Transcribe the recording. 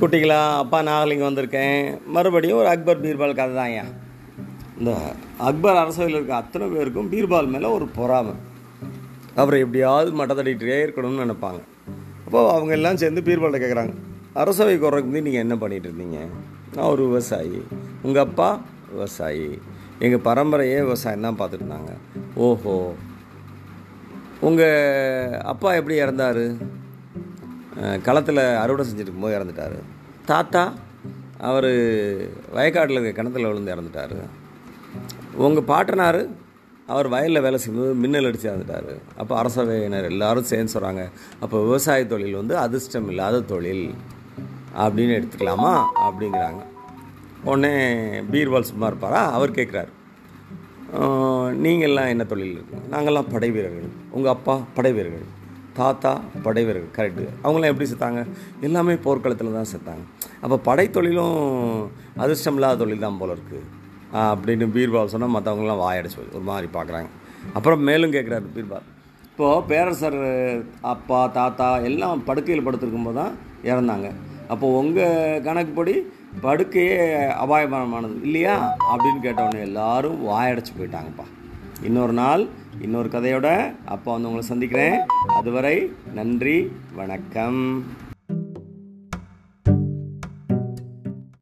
குட்டிகளா அப்பா நாகலிங்கம் வந்திருக்கேன். மறுபடியும் ஒரு அக்பர் பீர்பால் கதை தான் ஐயா. இந்த அக்பர் அரசவையில் இருக்க அத்தனை பேருக்கும் பீர்பால் மேலே ஒரு பொறாமை. அவரை எப்படியாவது மட்டத்தடிக்கிட்டே இருக்கணும்னு நினைப்பாங்க. அப்போது அவங்க எல்லாம் சேர்ந்து பீர்பால்கிட்ட கேட்குறாங்க அரசவை குறைக்கு முந்தி நீங்கள் என்ன பண்ணிகிட்டு இருந்தீங்க? நான் ஒரு விவசாயி. உங்கள் அப்பா விவசாயி. எங்கள் பரம்பரையே விவசாயம் தான் பார்த்துட்டு இருந்தாங்க. ஓஹோ. உங்கள் அப்பா எப்படி இறந்தார்? களத்தில் அறுவடை செஞ்சுருக்கும் போது இறந்துட்டார். தாத்தா அவர் வயக்காட்டில் இருக்க கிணத்துல விழுந்து இறந்துட்டார். உங்கள் பாட்டனார் அவர் வயலில் வேலை செய்யும்போது மின்னல் அடித்து இறந்துட்டார். அப்போ அரசவையினர் எல்லாரும் சேர்ந்து சொல்கிறாங்க அப்போ விவசாய தொழில் வந்து அதிர்ஷ்டம் இல்லாத தொழில். அப்படின்னு எடுத்துக்கலாமா? அப்படிங்கிறாங்க. உடனே பீர்பால் சும்மா இருப்பாரா? அவர் கேட்குறாரு நீங்கள்லாம் என்ன தொழில் இருக்கு? நாங்கள்லாம் படை வீரர்கள் உங்கள் அப்பா படை வீரர்கள் தாத்தா படைவீரர்கள் கரெக்டு அவங்களாம் எப்படி செத்தாங்க? எல்லாமே போர்க்களத்தில் தான் செத்தாங்க. அப்போ படைத்தொழிலும் அதிர்ஷ்டம் இல்லாத தொழில் தான் போல இருக்குது அப்படின்னு பீர்பால் சொன்னால் மற்றவங்களாம் வாயடைச்சு ஒரு மாதிரி பார்க்குறாங்க அப்புறம் மேலும் கேட்குறாரு பீர்பால். இப்போது பேரரசர் அப்பா தாத்தா எல்லாம் படுக்கையில் படுத்திருக்கும்போது தான் இறந்தாங்க. அப்போது உங்கள் கணக்குப்படி படுக்கையே அபாயமரமானது இல்லையா? அப்படின்னு கேட்டவொடனே எல்லாரும் வாயடைச்சு போயிட்டாங்கப்பா. இன்னொரு நாள் இன்னொரு கதையோட அப்போ வந்து உங்களை சந்திக்கிறேன். அதுவரை நன்றி வணக்கம்.